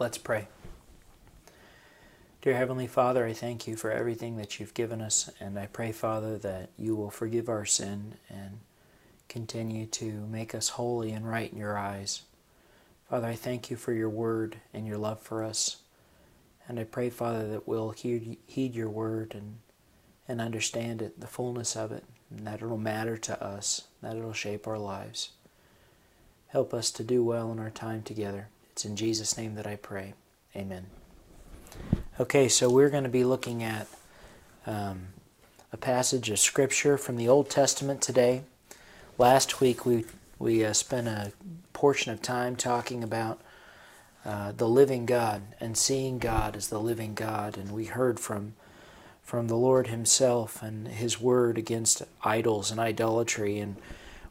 Let's pray. Dear Heavenly Father, I thank you for everything that you've given us, and I pray, Father, that you will forgive our sin and continue to make us holy and right in your eyes. Father, I thank you for your word and your love for us. And I pray, Father, that we'll heed, your word and, and understand it, the fullness of it, and that it'll matter to us, that it'll shape our lives. Help us to do well in our time together. It's in Jesus' name that I pray. Amen. Okay, so we're going to be looking at um, a passage of Scripture from the Old Testament today. Last week we we uh, spent a portion of time talking about uh, the living God and seeing God as the living God, and we heard from from the Lord Himself and His word against idols and idolatry, and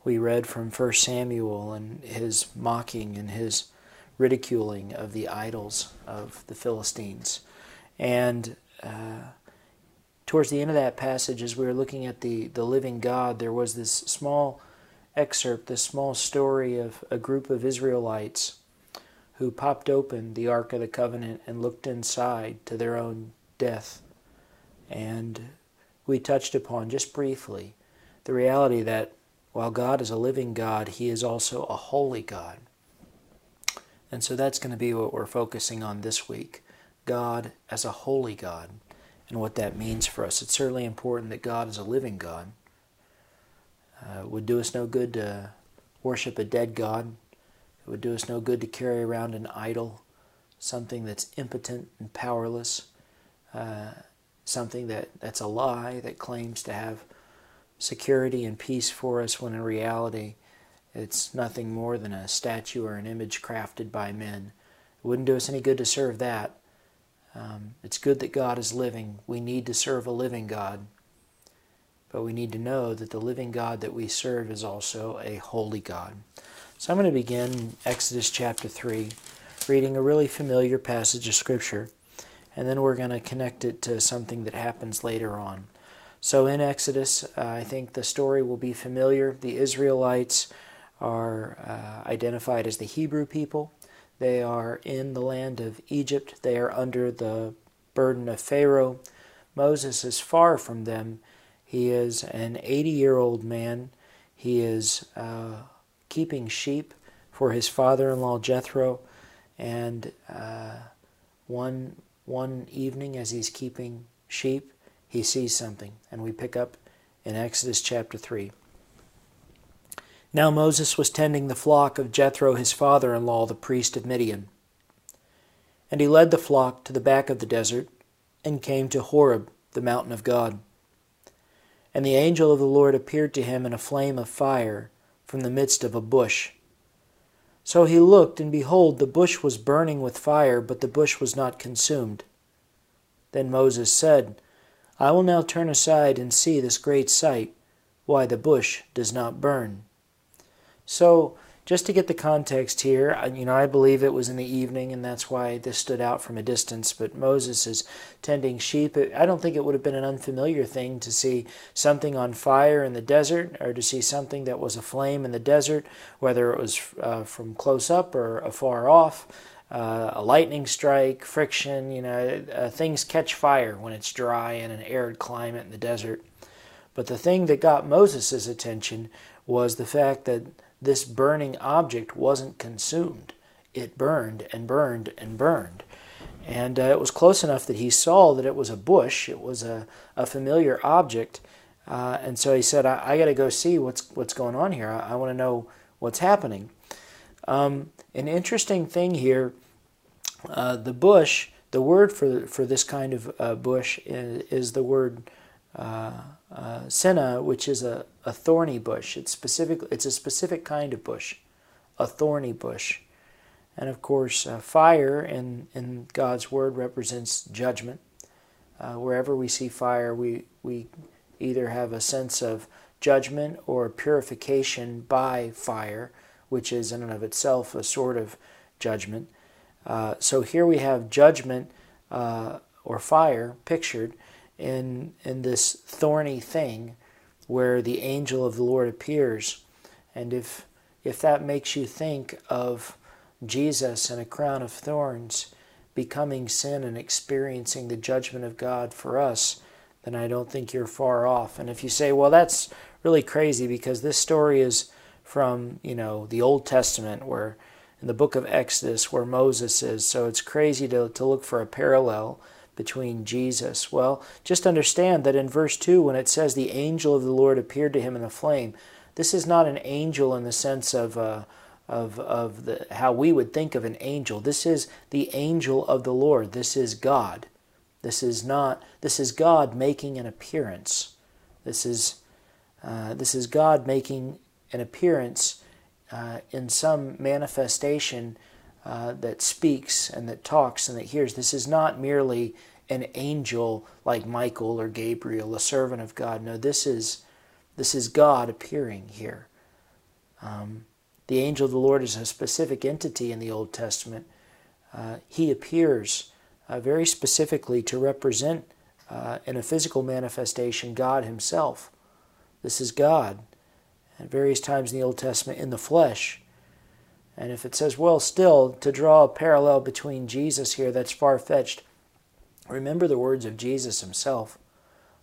we read from First Samuel and his mocking and his ridiculing of the idols of the Philistines. And uh, towards the end of that passage, as we were looking at the, the living God, there was this small excerpt, this small story of a group of Israelites who popped open the Ark of the Covenant and looked inside to their own death. And we touched upon just briefly the reality that while God is a living God, He is also a holy God. And so that's going to be what we're focusing on this week God as a holy God and what that means for us. It's certainly important that God is a living God. Uh, it would do us no good to worship a dead God. It would do us no good to carry around an idol, something that's impotent and powerless, uh, something that, that's a lie that claims to have security and peace for us when in reality it's nothing more than a statue or an image crafted by men. It wouldn't do us any good to serve that. Um, it's good that God is living. We need to serve a living God. But we need to know that the living God that we serve is also a holy God. So I'm going to begin Exodus chapter 3, reading a really familiar passage of Scripture, and then we're going to connect it to something that happens later on. So in Exodus, uh, I think the story will be familiar. The Israelites are uh, identified as the Hebrew people. They are in the land of Egypt. They are under the burden of Pharaoh. Moses is far from them. He is an 80 year old man. He is uh, keeping sheep for his father in law Jethro. And uh, one, one evening, as he's keeping sheep, he sees something. And we pick up in Exodus chapter 3. Now Moses was tending the flock of Jethro, his father in law, the priest of Midian. And he led the flock to the back of the desert and came to Horeb, the mountain of God. And the angel of the Lord appeared to him in a flame of fire from the midst of a bush. So he looked, and behold, the bush was burning with fire, but the bush was not consumed. Then Moses said, I will now turn aside and see this great sight, why the bush does not burn. So, just to get the context here, you know, I believe it was in the evening, and that's why this stood out from a distance. But Moses is tending sheep. I don't think it would have been an unfamiliar thing to see something on fire in the desert, or to see something that was aflame in the desert, whether it was uh, from close up or afar off. Uh, a lightning strike, friction, you know, uh, things catch fire when it's dry in an arid climate in the desert. But the thing that got Moses' attention was the fact that this burning object wasn't consumed. It burned and burned and burned. And uh, it was close enough that he saw that it was a bush, it was a, a familiar object. Uh, and so he said, I, I got to go see what's, what's going on here. I, I want to know what's happening. Um, an interesting thing here uh, the bush, the word for, for this kind of uh, bush is, is the word uh, senna, which is a, a thorny bush. It's specific. It's a specific kind of bush, a thorny bush, and of course, uh, fire in in God's word represents judgment. Uh, wherever we see fire, we we either have a sense of judgment or purification by fire, which is in and of itself a sort of judgment. Uh, so here we have judgment uh, or fire pictured in in this thorny thing where the angel of the Lord appears. And if if that makes you think of Jesus and a crown of thorns, becoming sin and experiencing the judgment of God for us, then I don't think you're far off. And if you say, well, that's really crazy because this story is from, you know, the Old Testament where in the book of Exodus where Moses is, so it's crazy to, to look for a parallel between Jesus. Well, just understand that in verse 2, when it says the angel of the Lord appeared to him in a flame, this is not an angel in the sense of. Uh, of, of the, how we would think of an angel. This is the angel of the Lord. This is God. This is not. This is God making an appearance. This is uh, this is God making an appearance uh, in some manifestation uh, that speaks and that talks and that hears. This is not merely an angel like Michael or Gabriel, a servant of God. No, this is this is God appearing here. Um, the angel of the Lord is a specific entity in the Old Testament. Uh, he appears uh, very specifically to represent, uh, in a physical manifestation, God Himself. This is God at various times in the Old Testament in the flesh. And if it says, well, still, to draw a parallel between Jesus here, that's far fetched. Remember the words of Jesus Himself,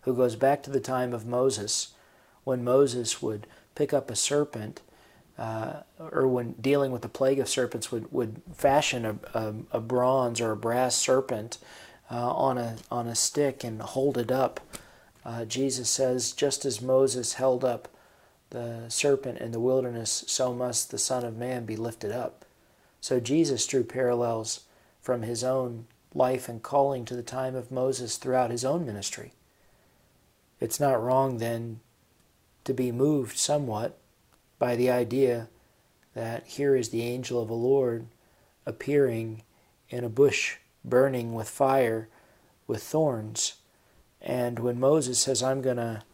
who goes back to the time of Moses, when Moses would pick up a serpent uh, or when dealing with the plague of serpents, would, would fashion a, a, a bronze or a brass serpent uh, on, a, on a stick and hold it up. Uh, Jesus says, just as Moses held up the serpent in the wilderness, so must the Son of Man be lifted up. So Jesus drew parallels from his own life and calling to the time of Moses throughout his own ministry. It's not wrong then to be moved somewhat by the idea that here is the angel of the Lord appearing in a bush burning with fire with thorns. And when Moses says, I'm going to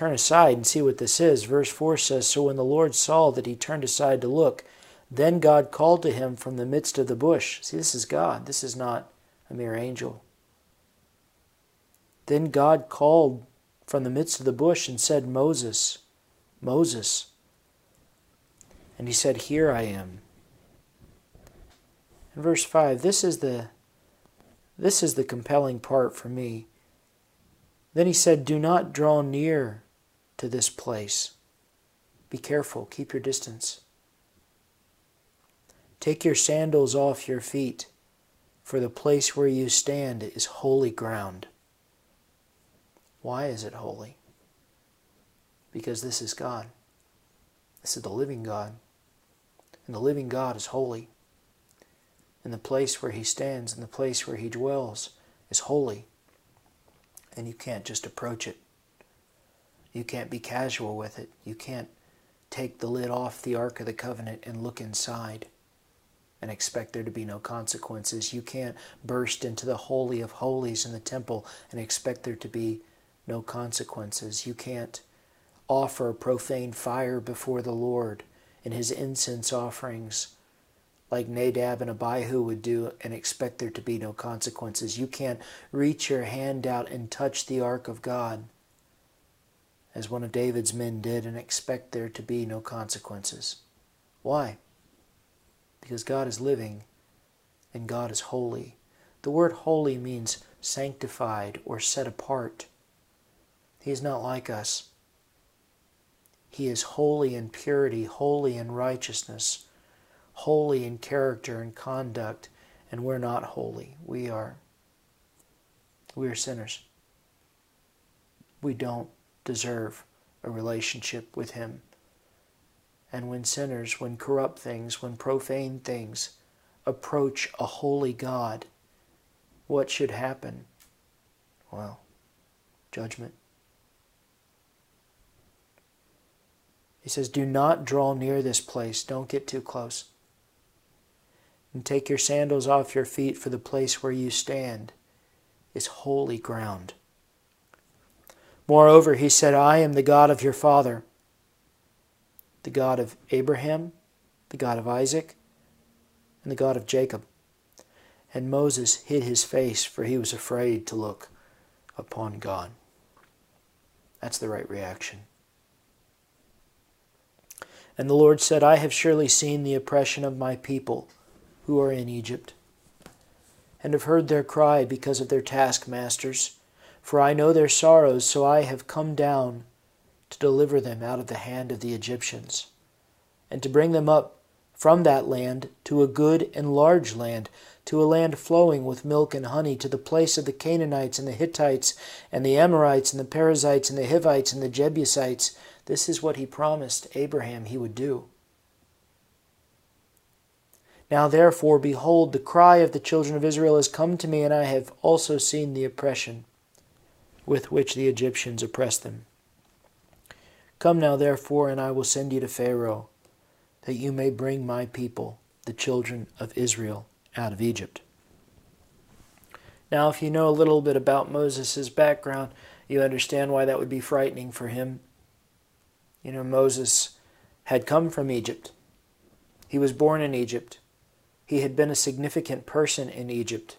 turn aside and see what this is, verse 4 says, So when the Lord saw that he turned aside to look, then God called to him from the midst of the bush. See, this is God. This is not a mere angel. Then God called from the midst of the bush and said, Moses, Moses. And he said, Here I am. In verse 5, this is the this is the compelling part for me. Then he said, Do not draw near to this place. Be careful, keep your distance. Take your sandals off your feet, for the place where you stand is holy ground. Why is it holy? Because this is God. This is the living God. And the living God is holy. And the place where he stands and the place where he dwells is holy. And you can't just approach it. You can't be casual with it. You can't take the lid off the Ark of the Covenant and look inside and expect there to be no consequences. You can't burst into the Holy of Holies in the temple and expect there to be no consequences. You can't offer profane fire before the Lord in his incense offerings like Nadab and Abihu would do and expect there to be no consequences. You can't reach your hand out and touch the ark of God as one of David's men did and expect there to be no consequences. Why? Because God is living and God is holy. The word holy means sanctified or set apart. He is not like us. He is holy in purity, holy in righteousness, holy in character and conduct, and we're not holy. We are we are sinners. We don't deserve a relationship with him. And when sinners, when corrupt things, when profane things approach a holy God, what should happen? Well, judgment. He says, Do not draw near this place. Don't get too close. And take your sandals off your feet, for the place where you stand is holy ground. Moreover, he said, I am the God of your father, the God of Abraham, the God of Isaac, and the God of Jacob. And Moses hid his face, for he was afraid to look upon God. That's the right reaction. And the Lord said, I have surely seen the oppression of my people who are in Egypt, and have heard their cry because of their taskmasters. For I know their sorrows, so I have come down to deliver them out of the hand of the Egyptians, and to bring them up from that land to a good and large land, to a land flowing with milk and honey, to the place of the Canaanites and the Hittites and the Amorites and the Perizzites and the Hivites and the Jebusites. This is what he promised Abraham he would do. Now therefore, behold, the cry of the children of Israel has come to me, and I have also seen the oppression with which the Egyptians oppressed them. Come now, therefore, and I will send you to Pharaoh, that you may bring my people, the children of Israel, out of Egypt. Now, if you know a little bit about Moses' background, you understand why that would be frightening for him. You know, Moses had come from Egypt. He was born in Egypt. He had been a significant person in Egypt,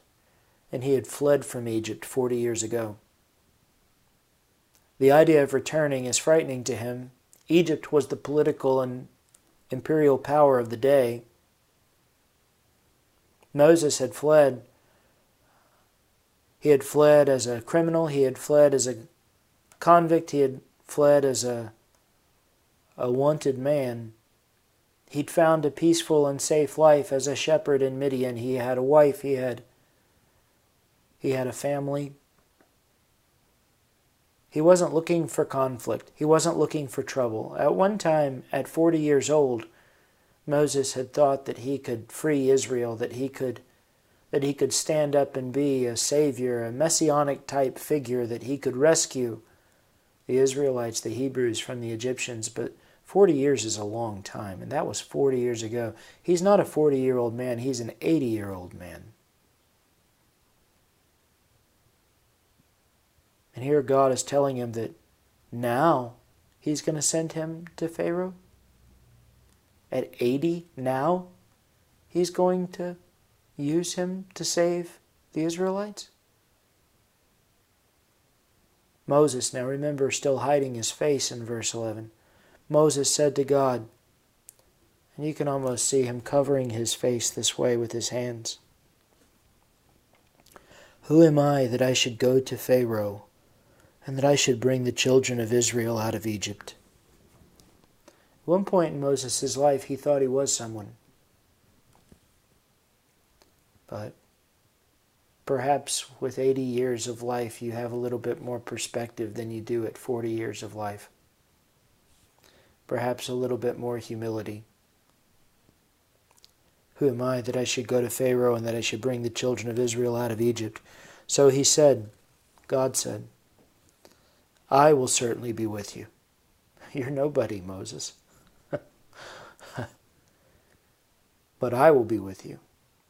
and he had fled from Egypt 40 years ago. The idea of returning is frightening to him. Egypt was the political and imperial power of the day. Moses had fled. He had fled as a criminal, he had fled as a convict, he had fled as a, a wanted man. He'd found a peaceful and safe life as a shepherd in Midian. He had a wife, he had he had a family. He wasn't looking for conflict. He wasn't looking for trouble. At one time, at 40 years old, Moses had thought that he could free Israel, that he could that he could stand up and be a savior, a messianic type figure, that he could rescue the Israelites, the Hebrews from the Egyptians, but 40 years is a long time, and that was 40 years ago. He's not a 40 year old man, he's an 80 year old man. And here God is telling him that now he's going to send him to Pharaoh at 80 now, he's going to use him to save the Israelites? Moses, now remember, still hiding his face in verse 11. Moses said to God, and you can almost see him covering his face this way with his hands. Who am I that I should go to Pharaoh, and that I should bring the children of Israel out of Egypt? At one point in Moses' life, he thought he was someone. But perhaps with 80 years of life, you have a little bit more perspective than you do at 40 years of life. Perhaps a little bit more humility. Who am I that I should go to Pharaoh and that I should bring the children of Israel out of Egypt? So he said, God said, I will certainly be with you. You're nobody, Moses. but I will be with you.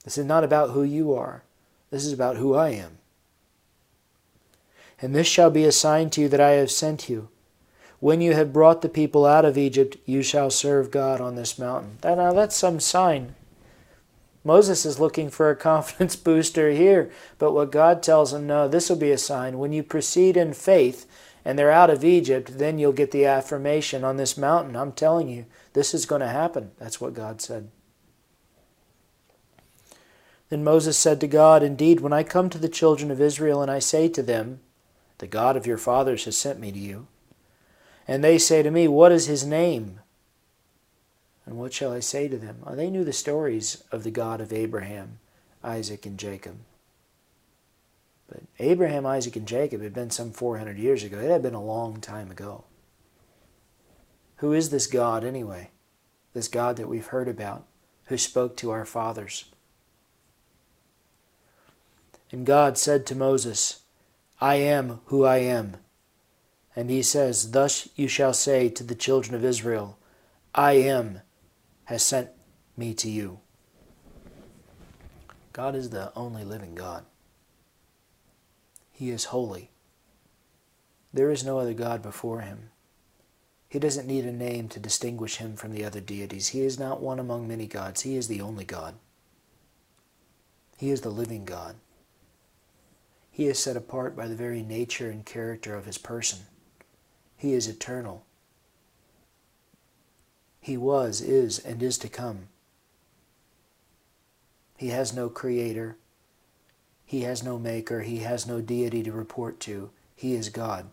This is not about who you are, this is about who I am. And this shall be a sign to you that I have sent you. When you have brought the people out of Egypt, you shall serve God on this mountain. Now, that's some sign. Moses is looking for a confidence booster here, but what God tells him, no, this will be a sign. When you proceed in faith and they're out of Egypt, then you'll get the affirmation on this mountain. I'm telling you, this is going to happen. That's what God said. Then Moses said to God, Indeed, when I come to the children of Israel and I say to them, The God of your fathers has sent me to you, and they say to me, What is his name? And what shall I say to them? They knew the stories of the God of Abraham, Isaac, and Jacob. But Abraham, Isaac, and Jacob had been some 400 years ago. It had been a long time ago. Who is this God anyway? This God that we've heard about, who spoke to our fathers? And God said to Moses, I am who I am. And he says, Thus you shall say to the children of Israel, I am has sent me to you. God is the only living God. He is holy. There is no other God before him. He doesn't need a name to distinguish him from the other deities. He is not one among many gods. He is the only God. He is the living God. He is set apart by the very nature and character of his person. He is eternal. He was, is, and is to come. He has no creator. He has no maker, he has no deity to report to. He is God.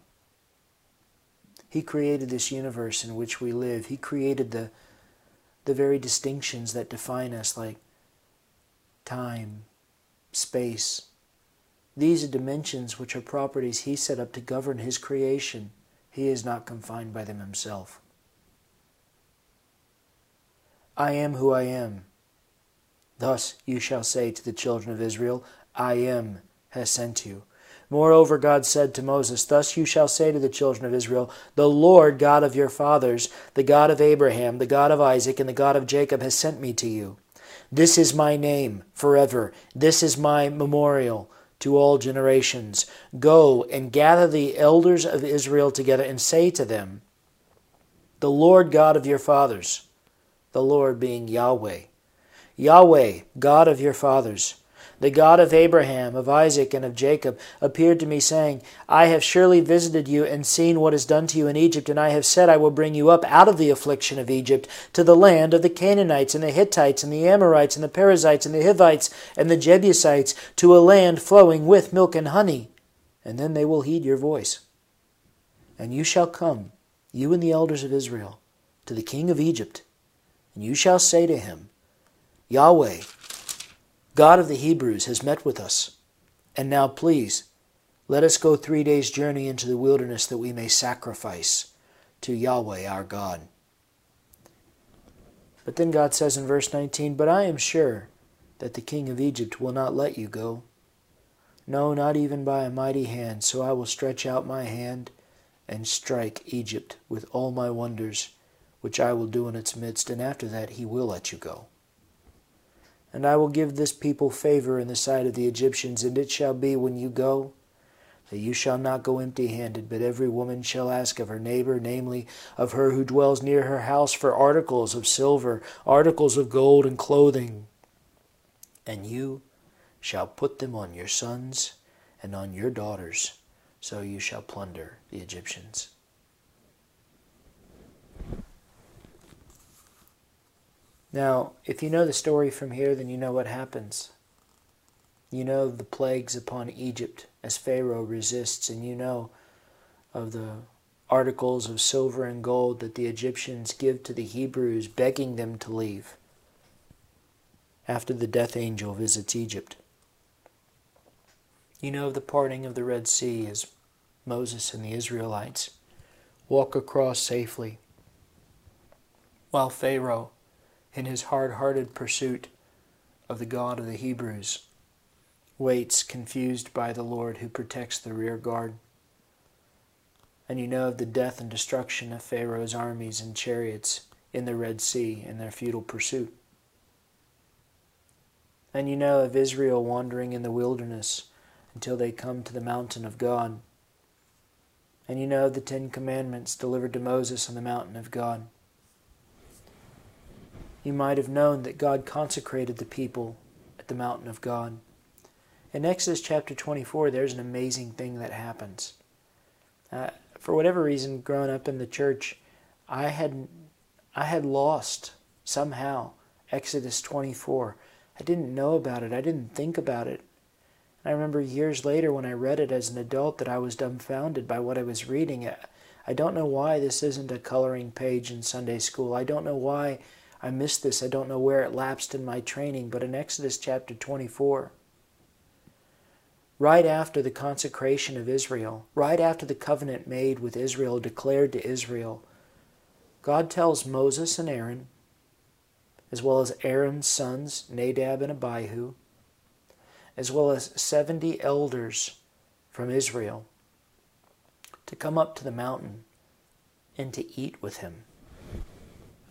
He created this universe in which we live. He created the, the very distinctions that define us, like time, space. These are dimensions which are properties He set up to govern His creation. He is not confined by them Himself. I am who I am. Thus you shall say to the children of Israel, I am has sent you. Moreover, God said to Moses, Thus you shall say to the children of Israel, The Lord God of your fathers, the God of Abraham, the God of Isaac, and the God of Jacob, has sent me to you. This is my name forever. This is my memorial to all generations. Go and gather the elders of Israel together and say to them, The Lord God of your fathers, the Lord being Yahweh, Yahweh, God of your fathers, the God of Abraham, of Isaac, and of Jacob, appeared to me, saying, I have surely visited you and seen what is done to you in Egypt, and I have said, I will bring you up out of the affliction of Egypt to the land of the Canaanites, and the Hittites, and the Amorites, and the Perizzites, and the Hivites, and the Jebusites, to a land flowing with milk and honey. And then they will heed your voice. And you shall come, you and the elders of Israel, to the king of Egypt, and you shall say to him, Yahweh, God of the Hebrews has met with us. And now, please, let us go three days' journey into the wilderness that we may sacrifice to Yahweh our God. But then God says in verse 19, But I am sure that the king of Egypt will not let you go. No, not even by a mighty hand. So I will stretch out my hand and strike Egypt with all my wonders, which I will do in its midst, and after that he will let you go. And I will give this people favor in the sight of the Egyptians, and it shall be when you go that you shall not go empty handed, but every woman shall ask of her neighbor, namely, of her who dwells near her house, for articles of silver, articles of gold, and clothing. And you shall put them on your sons and on your daughters, so you shall plunder the Egyptians. Now, if you know the story from here, then you know what happens. You know the plagues upon Egypt as Pharaoh resists, and you know of the articles of silver and gold that the Egyptians give to the Hebrews, begging them to leave after the death angel visits Egypt. You know of the parting of the Red Sea as Moses and the Israelites walk across safely, while Pharaoh in his hard hearted pursuit of the God of the Hebrews, waits confused by the Lord who protects the rear guard. And you know of the death and destruction of Pharaoh's armies and chariots in the Red Sea in their futile pursuit. And you know of Israel wandering in the wilderness until they come to the mountain of God. And you know of the Ten Commandments delivered to Moses on the mountain of God you might have known that God consecrated the people at the mountain of God. In Exodus chapter 24, there's an amazing thing that happens. Uh, for whatever reason, growing up in the church, I had I had lost somehow Exodus 24. I didn't know about it. I didn't think about it. I remember years later when I read it as an adult that I was dumbfounded by what I was reading. I don't know why this isn't a coloring page in Sunday school. I don't know why I missed this. I don't know where it lapsed in my training, but in Exodus chapter 24, right after the consecration of Israel, right after the covenant made with Israel declared to Israel, God tells Moses and Aaron, as well as Aaron's sons, Nadab and Abihu, as well as 70 elders from Israel, to come up to the mountain and to eat with him.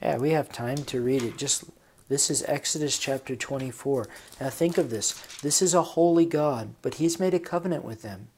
Yeah, we have time to read it. Just this is Exodus chapter 24. Now think of this. This is a holy God, but he's made a covenant with them.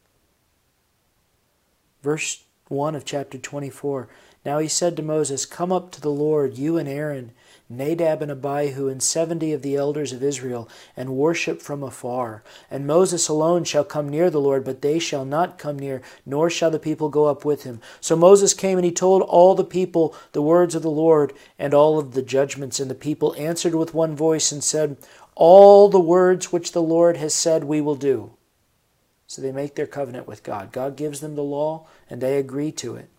Verse 1 of chapter 24. Now he said to Moses, Come up to the Lord, you and Aaron, Nadab and Abihu, and seventy of the elders of Israel, and worship from afar. And Moses alone shall come near the Lord, but they shall not come near, nor shall the people go up with him. So Moses came and he told all the people the words of the Lord and all of the judgments. And the people answered with one voice and said, All the words which the Lord has said we will do. So they make their covenant with God. God gives them the law, and they agree to it.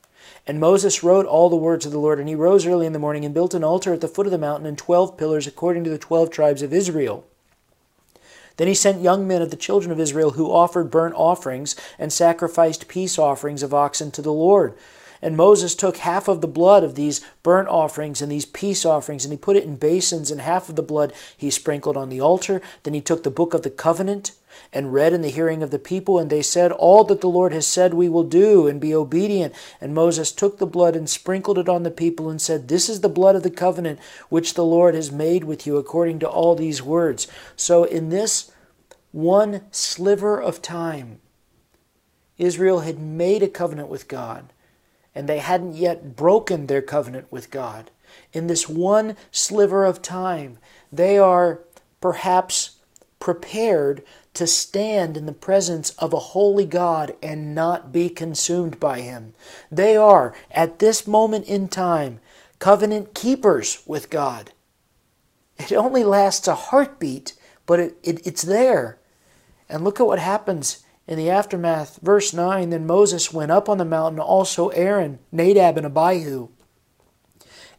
And Moses wrote all the words of the Lord, and he rose early in the morning and built an altar at the foot of the mountain and twelve pillars according to the twelve tribes of Israel. Then he sent young men of the children of Israel who offered burnt offerings and sacrificed peace offerings of oxen to the Lord. And Moses took half of the blood of these burnt offerings and these peace offerings, and he put it in basins, and half of the blood he sprinkled on the altar. Then he took the book of the covenant and read in the hearing of the people, and they said, All that the Lord has said we will do, and be obedient. And Moses took the blood and sprinkled it on the people, and said, This is the blood of the covenant which the Lord has made with you, according to all these words. So in this one sliver of time, Israel had made a covenant with God and they hadn't yet broken their covenant with God. In this one sliver of time, they are perhaps prepared to stand in the presence of a holy God and not be consumed by Him. They are, at this moment in time, covenant keepers with God. It only lasts a heartbeat, but it, it, it's there. And look at what happens in the aftermath, verse 9 Then Moses went up on the mountain, also Aaron, Nadab, and Abihu,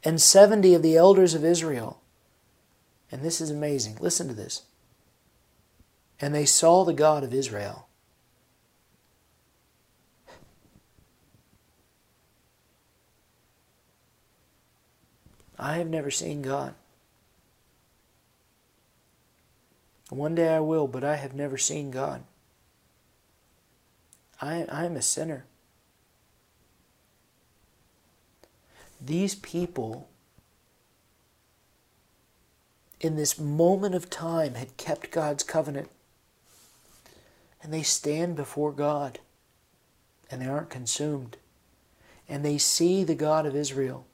and 70 of the elders of Israel. And this is amazing. Listen to this. And they saw the God of Israel. I have never seen God. One day I will, but I have never seen God. I, I'm a sinner. These people, in this moment of time, had kept God's covenant. And they stand before God and they aren't consumed. And they see the God of Israel.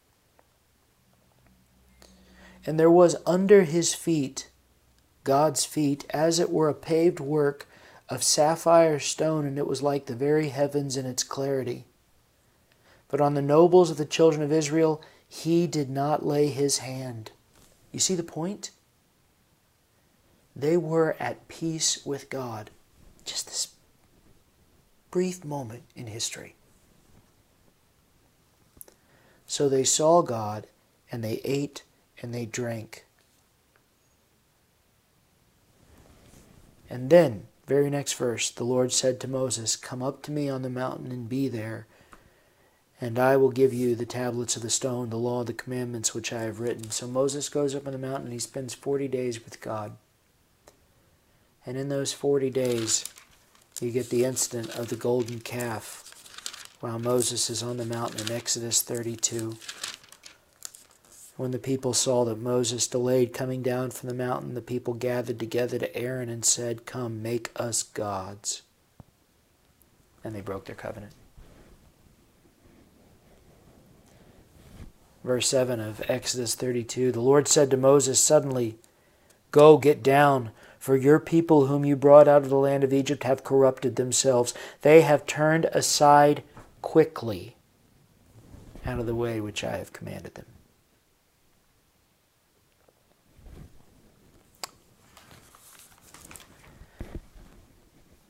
And there was under his feet, God's feet, as it were a paved work of sapphire stone, and it was like the very heavens in its clarity. But on the nobles of the children of Israel he did not lay his hand. You see the point? They were at peace with God. Just this brief moment in history. So they saw God, and they ate and they drank. And then very next verse, the Lord said to Moses, Come up to me on the mountain and be there, and I will give you the tablets of the stone, the law, the commandments which I have written. So Moses goes up on the mountain and he spends 40 days with God. And in those 40 days, you get the incident of the golden calf while Moses is on the mountain in Exodus 32. When the people saw that Moses delayed coming down from the mountain, the people gathered together to Aaron and said, Come, make us gods. And they broke their covenant. Verse 7 of Exodus 32 The Lord said to Moses suddenly, Go, get down, for your people whom you brought out of the land of Egypt have corrupted themselves. They have turned aside quickly out of the way which I have commanded them.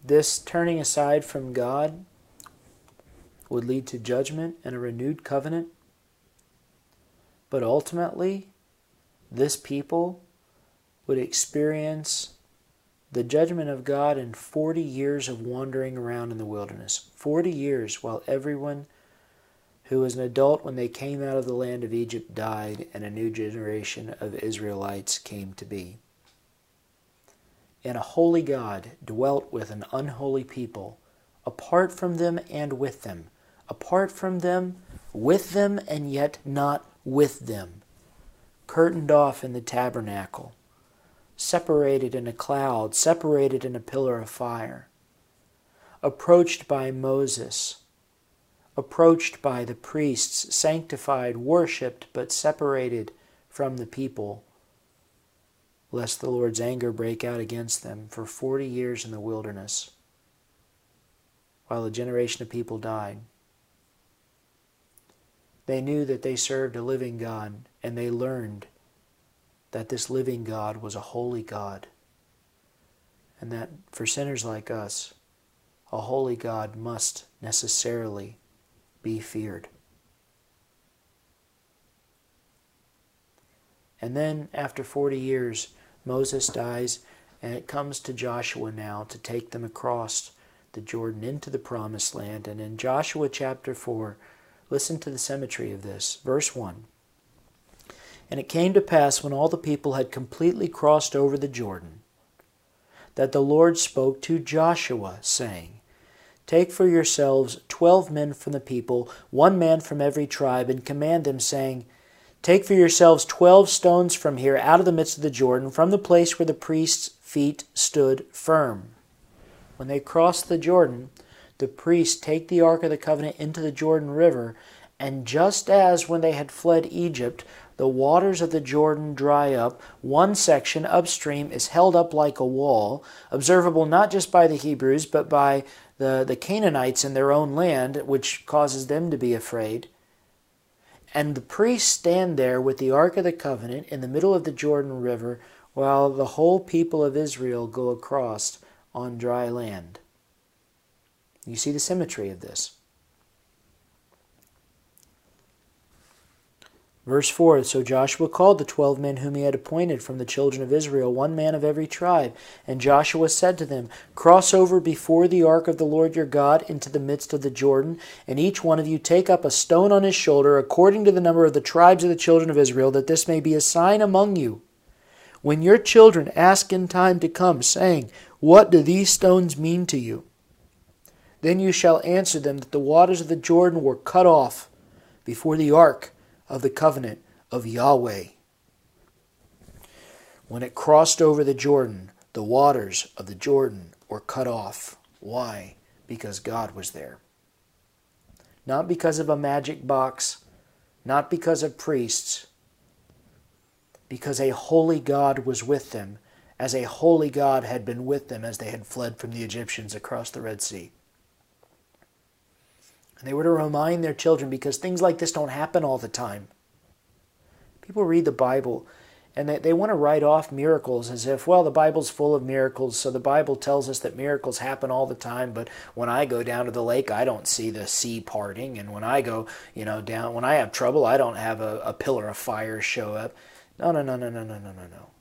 This turning aside from God would lead to judgment and a renewed covenant. But ultimately, this people would experience the judgment of God in 40 years of wandering around in the wilderness. 40 years while everyone who was an adult when they came out of the land of Egypt died and a new generation of Israelites came to be and a holy God dwelt with an unholy people, apart from them and with them, apart from them, with them, and yet not with them, curtained off in the tabernacle, separated in a cloud, separated in a pillar of fire, approached by Moses, approached by the priests, sanctified, worshipped, but separated from the people. Lest the Lord's anger break out against them for forty years in the wilderness, while a generation of people died. They knew that they served a living God, and they learned that this living God was a holy God, and that for sinners like us, a holy God must necessarily be feared. And then, after 40 years, Moses dies, and it comes to Joshua now to take them across the Jordan into the promised land. And in Joshua chapter 4, listen to the symmetry of this. Verse 1 And it came to pass when all the people had completely crossed over the Jordan, that the Lord spoke to Joshua, saying, Take for yourselves twelve men from the people, one man from every tribe, and command them, saying, Take for yourselves twelve stones from here out of the midst of the Jordan, from the place where the priest's feet stood firm. When they cross the Jordan, the priests take the Ark of the Covenant into the Jordan River, and just as when they had fled Egypt, the waters of the Jordan dry up. One section upstream is held up like a wall, observable not just by the Hebrews, but by the, the Canaanites in their own land, which causes them to be afraid. And the priests stand there with the Ark of the Covenant in the middle of the Jordan River while the whole people of Israel go across on dry land. You see the symmetry of this. Verse 4 So Joshua called the twelve men whom he had appointed from the children of Israel, one man of every tribe. And Joshua said to them, Cross over before the ark of the Lord your God into the midst of the Jordan, and each one of you take up a stone on his shoulder, according to the number of the tribes of the children of Israel, that this may be a sign among you. When your children ask in time to come, saying, What do these stones mean to you? Then you shall answer them that the waters of the Jordan were cut off before the ark of the covenant of Yahweh. When it crossed over the Jordan, the waters of the Jordan were cut off. Why? Because God was there. Not because of a magic box, not because of priests, because a holy God was with them, as a holy God had been with them as they had fled from the Egyptians across the Red Sea. And they were to remind their children because things like this don't happen all the time. People read the Bible and they, they want to write off miracles as if, well, the Bible's full of miracles, so the Bible tells us that miracles happen all the time, but when I go down to the lake, I don't see the sea parting, and when I go, you know, down, when I have trouble, I don't have a, a pillar of fire show up. No, no, no, no, no, no, no, no, no.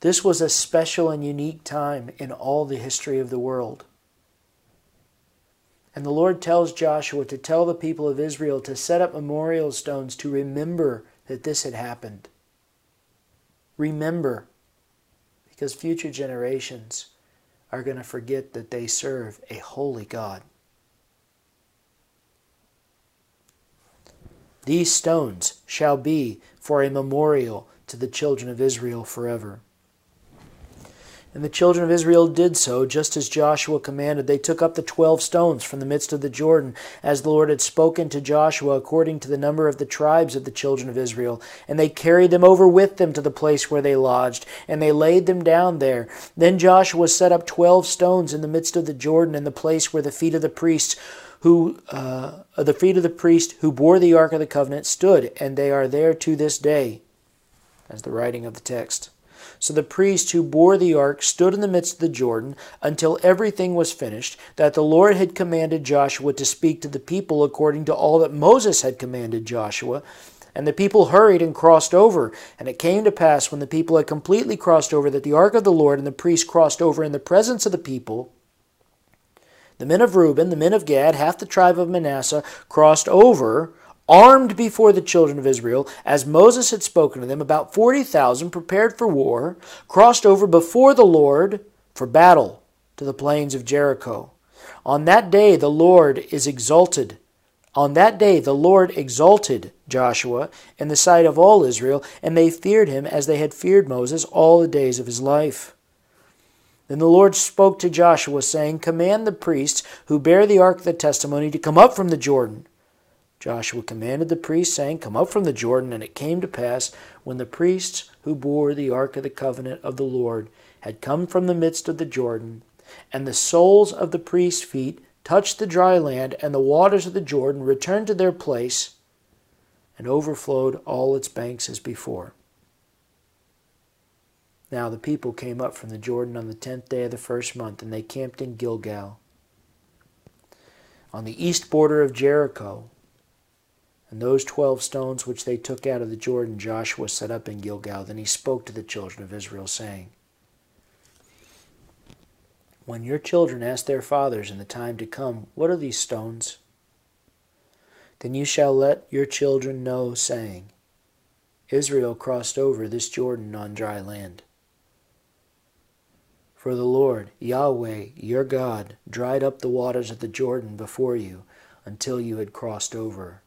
This was a special and unique time in all the history of the world. And the Lord tells Joshua to tell the people of Israel to set up memorial stones to remember that this had happened. Remember, because future generations are going to forget that they serve a holy God. These stones shall be for a memorial to the children of Israel forever. And the children of Israel did so, just as Joshua commanded. They took up the twelve stones from the midst of the Jordan, as the Lord had spoken to Joshua, according to the number of the tribes of the children of Israel. And they carried them over with them to the place where they lodged, and they laid them down there. Then Joshua set up twelve stones in the midst of the Jordan, in the place where the feet of the priests who uh, the feet of the priest who bore the ark of the covenant stood, and they are there to this day, as the writing of the text. So the priest who bore the ark stood in the midst of the Jordan until everything was finished, that the Lord had commanded Joshua to speak to the people according to all that Moses had commanded Joshua. And the people hurried and crossed over. And it came to pass, when the people had completely crossed over, that the ark of the Lord and the priest crossed over in the presence of the people. The men of Reuben, the men of Gad, half the tribe of Manasseh, crossed over armed before the children of Israel, as Moses had spoken to them, about 40,000 prepared for war, crossed over before the Lord for battle to the plains of Jericho. On that day the Lord is exalted. On that day the Lord exalted Joshua in the sight of all Israel, and they feared him as they had feared Moses all the days of his life. Then the Lord spoke to Joshua, saying, Command the priests who bear the ark of the testimony to come up from the Jordan. Joshua commanded the priests, saying, Come up from the Jordan. And it came to pass, when the priests who bore the ark of the covenant of the Lord had come from the midst of the Jordan, and the soles of the priests' feet touched the dry land, and the waters of the Jordan returned to their place, and overflowed all its banks as before. Now the people came up from the Jordan on the tenth day of the first month, and they camped in Gilgal, on the east border of Jericho. And those twelve stones which they took out of the Jordan, Joshua set up in Gilgal. Then he spoke to the children of Israel, saying, When your children ask their fathers in the time to come, What are these stones? Then you shall let your children know, saying, Israel crossed over this Jordan on dry land. For the Lord, Yahweh, your God, dried up the waters of the Jordan before you until you had crossed over,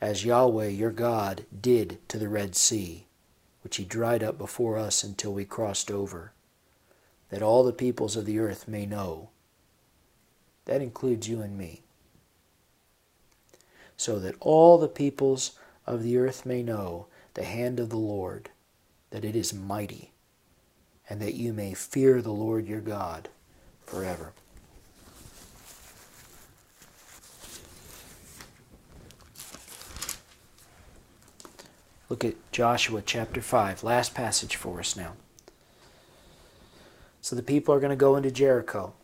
as Yahweh, your God, did to the Red Sea, which he dried up before us until we crossed over, that all the peoples of the earth may know. That includes you and me. So that all the peoples of the earth may know the hand of the Lord, that it is mighty and that you may fear the Lord your God forever. Look at Joshua chapter 5, last passage for us now. So the people are going to go into Jericho.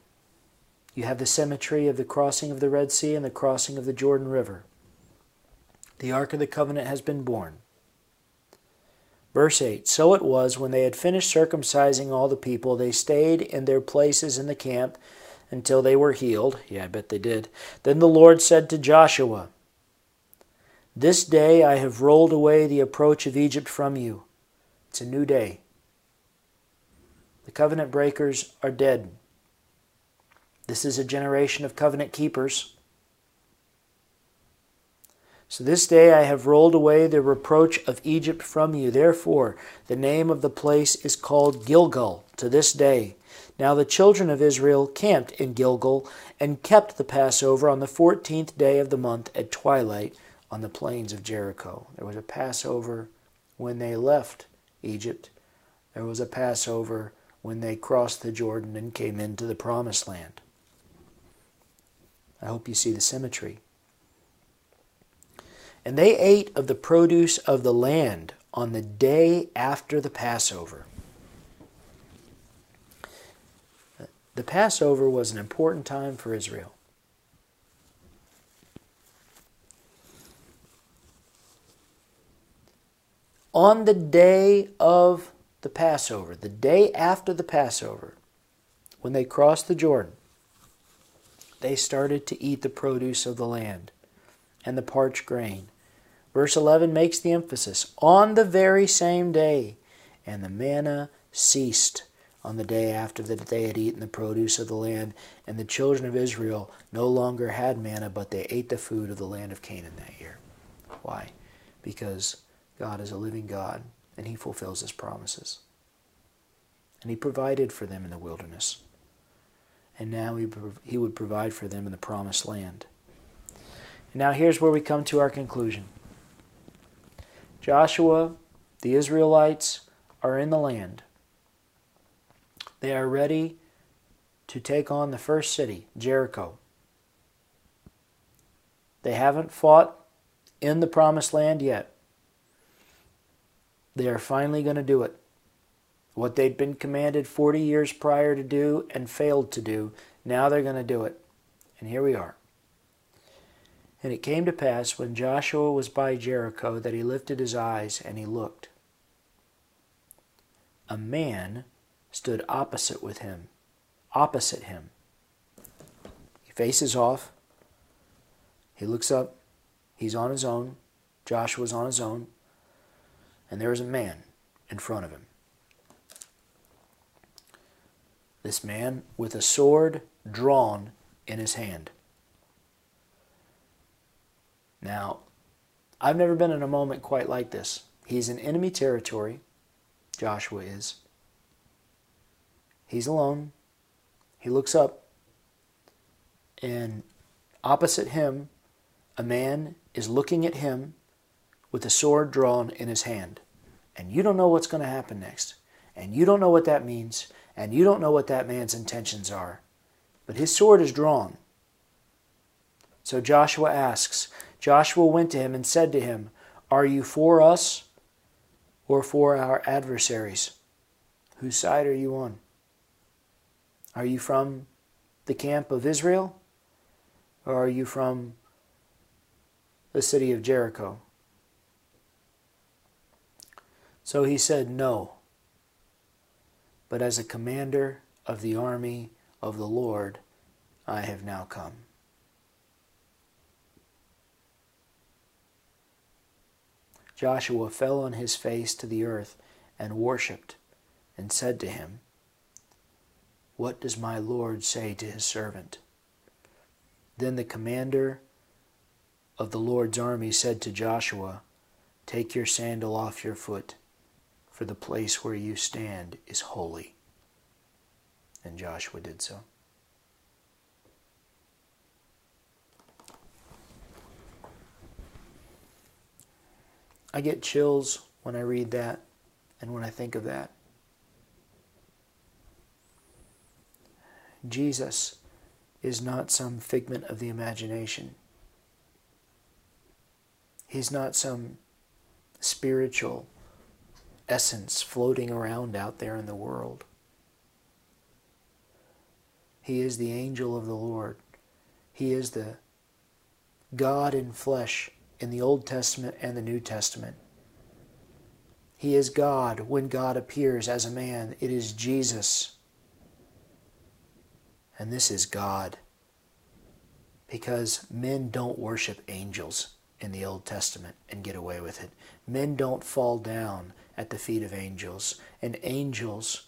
You have the symmetry of the crossing of the Red Sea and the crossing of the Jordan River. The Ark of the Covenant has been borne. Verse 8 So it was when they had finished circumcising all the people, they stayed in their places in the camp until they were healed. Yeah, I bet they did. Then the Lord said to Joshua, This day I have rolled away the approach of Egypt from you. It's a new day. The covenant breakers are dead. This is a generation of covenant keepers. So this day I have rolled away the reproach of Egypt from you. Therefore, the name of the place is called Gilgal to this day. Now the children of Israel camped in Gilgal and kept the Passover on the fourteenth day of the month at twilight on the plains of Jericho. There was a Passover when they left Egypt. There was a Passover when they crossed the Jordan and came into the promised land. I hope you see the symmetry. And they ate of the produce of the land on the day after the Passover. The Passover was an important time for Israel. On the day of the Passover, the day after the Passover, when they crossed the Jordan, they started to eat the produce of the land and the parched grain Verse 11 makes the emphasis on the very same day, and the manna ceased on the day after that they had eaten the produce of the land, and the children of Israel no longer had manna, but they ate the food of the land of Canaan that year. Why? Because God is a living God, and He fulfills His promises. And He provided for them in the wilderness. And now He, he would provide for them in the promised land. And now here's where we come to our conclusion. Joshua, the Israelites are in the land. They are ready to take on the first city, Jericho. They haven't fought in the promised land yet. They are finally going to do it. What they'd been commanded 40 years prior to do and failed to do, now they're going to do it. And here we are. And it came to pass when Joshua was by Jericho that he lifted his eyes and he looked. A man stood opposite with him, opposite him. He faces off. He looks up. He's on his own. Joshua's on his own. And there is a man in front of him. This man with a sword drawn in his hand. Now, I've never been in a moment quite like this. He's in enemy territory, Joshua is. He's alone. He looks up, and opposite him, a man is looking at him with a sword drawn in his hand. And you don't know what's going to happen next. And you don't know what that means. And you don't know what that man's intentions are. But his sword is drawn. So Joshua asks, Joshua went to him and said to him, Are you for us or for our adversaries? Whose side are you on? Are you from the camp of Israel? Or are you from the city of Jericho? So he said, No. But as a commander of the army of the Lord, I have now come. Joshua fell on his face to the earth and worshipped, and said to him, What does my Lord say to his servant? Then the commander of the Lord's army said to Joshua, Take your sandal off your foot, for the place where you stand is holy. And Joshua did so. I get chills when I read that and when I think of that. Jesus is not some figment of the imagination. He's not some spiritual essence floating around out there in the world. He is the angel of the Lord. He is the God in flesh in the Old Testament and the New Testament. He is God when God appears as a man. It is Jesus. And this is God. Because men don't worship angels in the Old Testament and get away with it. Men don't fall down at the feet of angels, and angels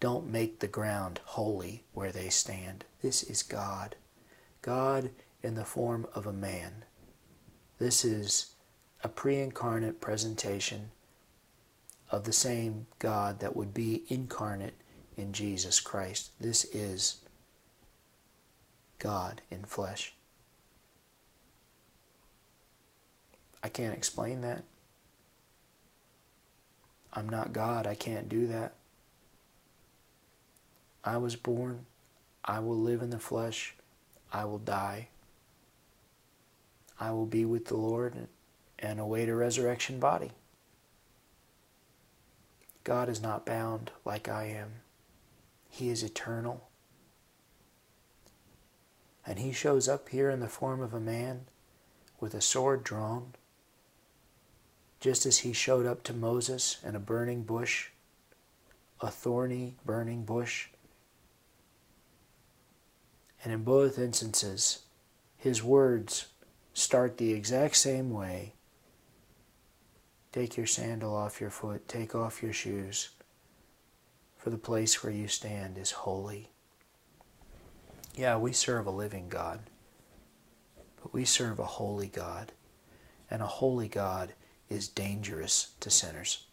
don't make the ground holy where they stand. This is God. God in the form of a man. This is a pre incarnate presentation of the same God that would be incarnate in Jesus Christ. This is God in flesh. I can't explain that. I'm not God. I can't do that. I was born. I will live in the flesh. I will die. I will be with the Lord and await a resurrection body. God is not bound like I am. He is eternal. And he shows up here in the form of a man with a sword drawn, just as he showed up to Moses in a burning bush, a thorny burning bush. And in both instances, his words start the exact same way. Take your sandal off your foot, take off your shoes, for the place where you stand is holy. Yeah, we serve a living God, but we serve a holy God, and a holy God is dangerous to sinners.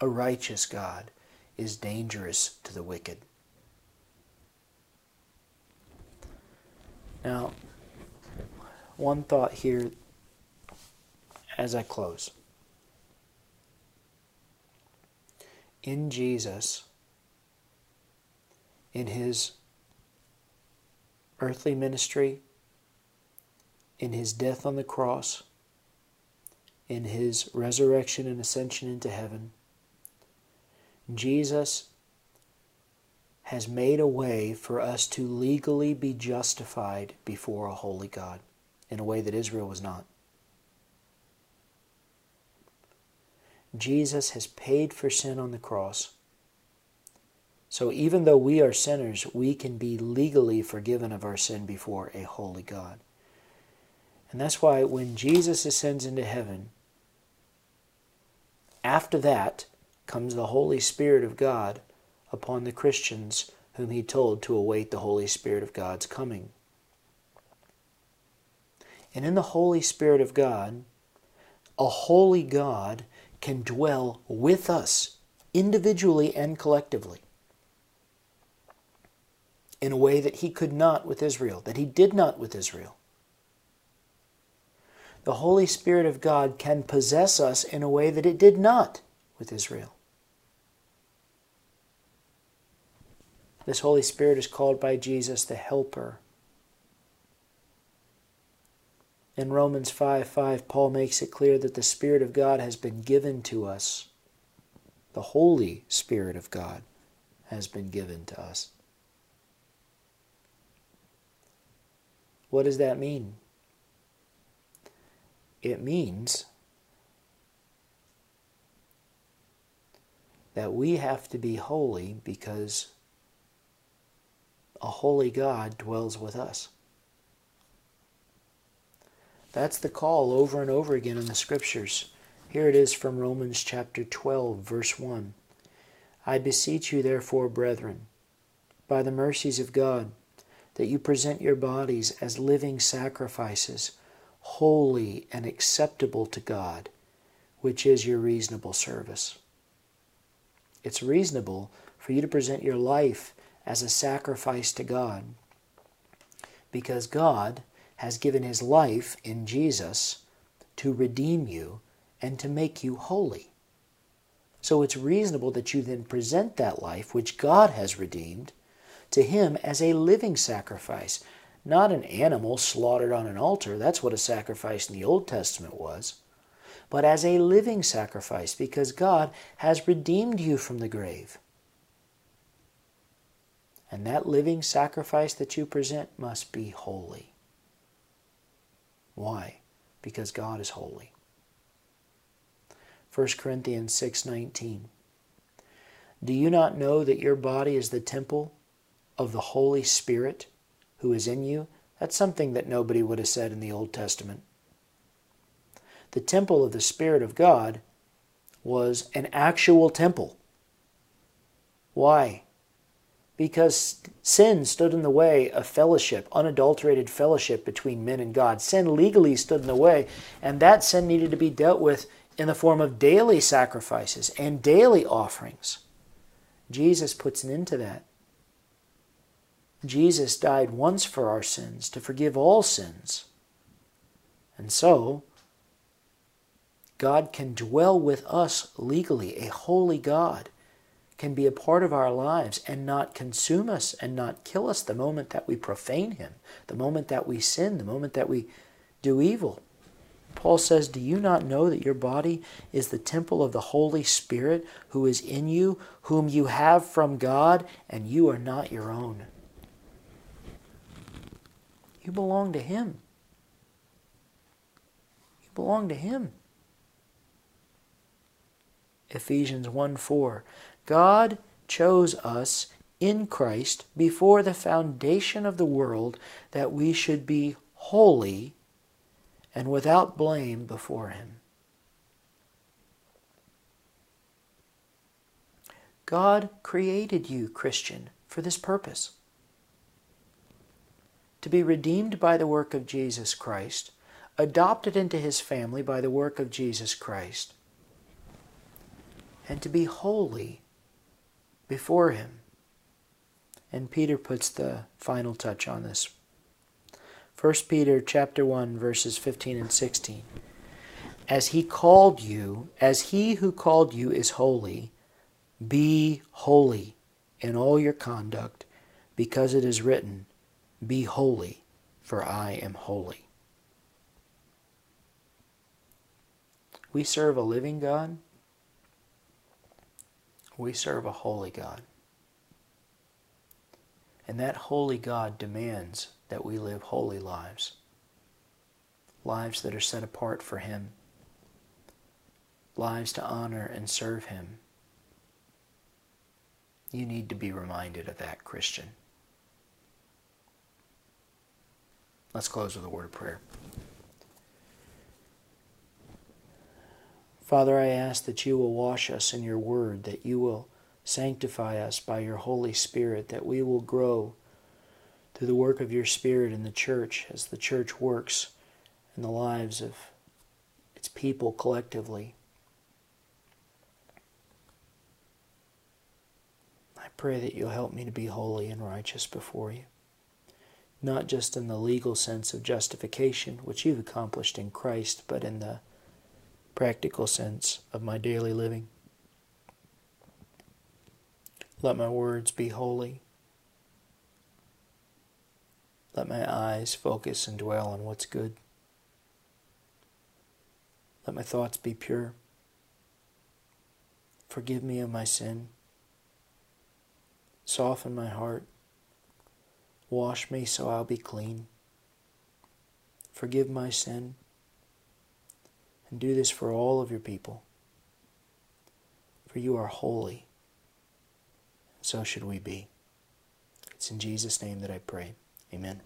A righteous God is dangerous to the wicked. Now, one thought here as I close. In Jesus, in his earthly ministry, in his death on the cross, in his resurrection and ascension into heaven, Jesus has made a way for us to legally be justified before a holy God in a way that Israel was not. Jesus has paid for sin on the cross. So even though we are sinners, we can be legally forgiven of our sin before a holy God. And that's why when Jesus ascends into heaven, after that comes the Holy Spirit of God upon the Christians whom he told to await the Holy Spirit of God's coming. And in the Holy Spirit of God, a holy God can dwell with us individually and collectively in a way that he could not with Israel, that he did not with Israel. The Holy Spirit of God can possess us in a way that it did not with Israel. This Holy Spirit is called by Jesus the Helper. In Romans 5 5, Paul makes it clear that the Spirit of God has been given to us The Holy Spirit of God has been given to us. What does that mean? It means that we have to be holy because a holy God dwells with us. That's the call over and over again in the scriptures. Here it is from Romans chapter 12, verse 1. I beseech you, therefore, brethren, by the mercies of God, that you present your bodies as living sacrifices, holy and acceptable to God, which is your reasonable service. It's reasonable for you to present your life as a sacrifice to God because God has given his life in Jesus to redeem you and to make you holy. So it's reasonable that you then present that life, which God has redeemed, to Him as a living sacrifice, not an animal slaughtered on an altar. That's what a sacrifice in the Old Testament was but as a living sacrifice, because God has redeemed you from the grave. And that living sacrifice that you present must be holy. Why? Because God is holy. 1 Corinthians 6:19 Do you not know that your body is the temple of the Holy Spirit who is in you? That's something that nobody would have said in the Old Testament the temple of the Spirit of God was an actual temple. Why? Because sin stood in the way of fellowship, unadulterated fellowship between men and God. Sin legally stood in the way, and that sin needed to be dealt with in the form of daily sacrifices and daily offerings. Jesus puts an end to that. Jesus died once for our sins to forgive all sins. And so, God can dwell with us legally. A holy God can be a part of our lives and not consume us and not kill us the moment that we profane Him, the moment that we sin, the moment that we do evil. Paul says, Do you not know that your body is the temple of the Holy Spirit who is in you, whom you have from God, and you are not your own? You belong to Him. You belong to Him. Ephesians 1 4. God chose us in Christ before the foundation of the world that we should be holy and without blame before Him. God created you, Christian, for this purpose to be redeemed by the work of Jesus Christ, adopted into His family by the work of Jesus Christ and to be holy before Him. And Peter puts the final touch on this. 1 Peter chapter 1 verses 15 and 16. As he called you, as he who called you is holy, be holy in all your conduct, because it is written, Be holy, for I am holy. We serve a living God we serve a holy God. And that holy God demands that we live holy lives. Lives that are set apart for Him. Lives to honor and serve Him. You need to be reminded of that, Christian. Let's close with a word of prayer. Father, I ask that you will wash us in your word, that you will sanctify us by your Holy Spirit, that we will grow through the work of your Spirit in the church as the church works in the lives of its people collectively. I pray that you'll help me to be holy and righteous before you, not just in the legal sense of justification, which you've accomplished in Christ, but in the practical sense of my daily living. Let my words be holy. Let my eyes focus and dwell on what's good. Let my thoughts be pure. Forgive me of my sin. Soften my heart. Wash me so I'll be clean. Forgive my sin. And do this for all of your people. For you are holy. So should we be. It's in Jesus' name that I pray. Amen.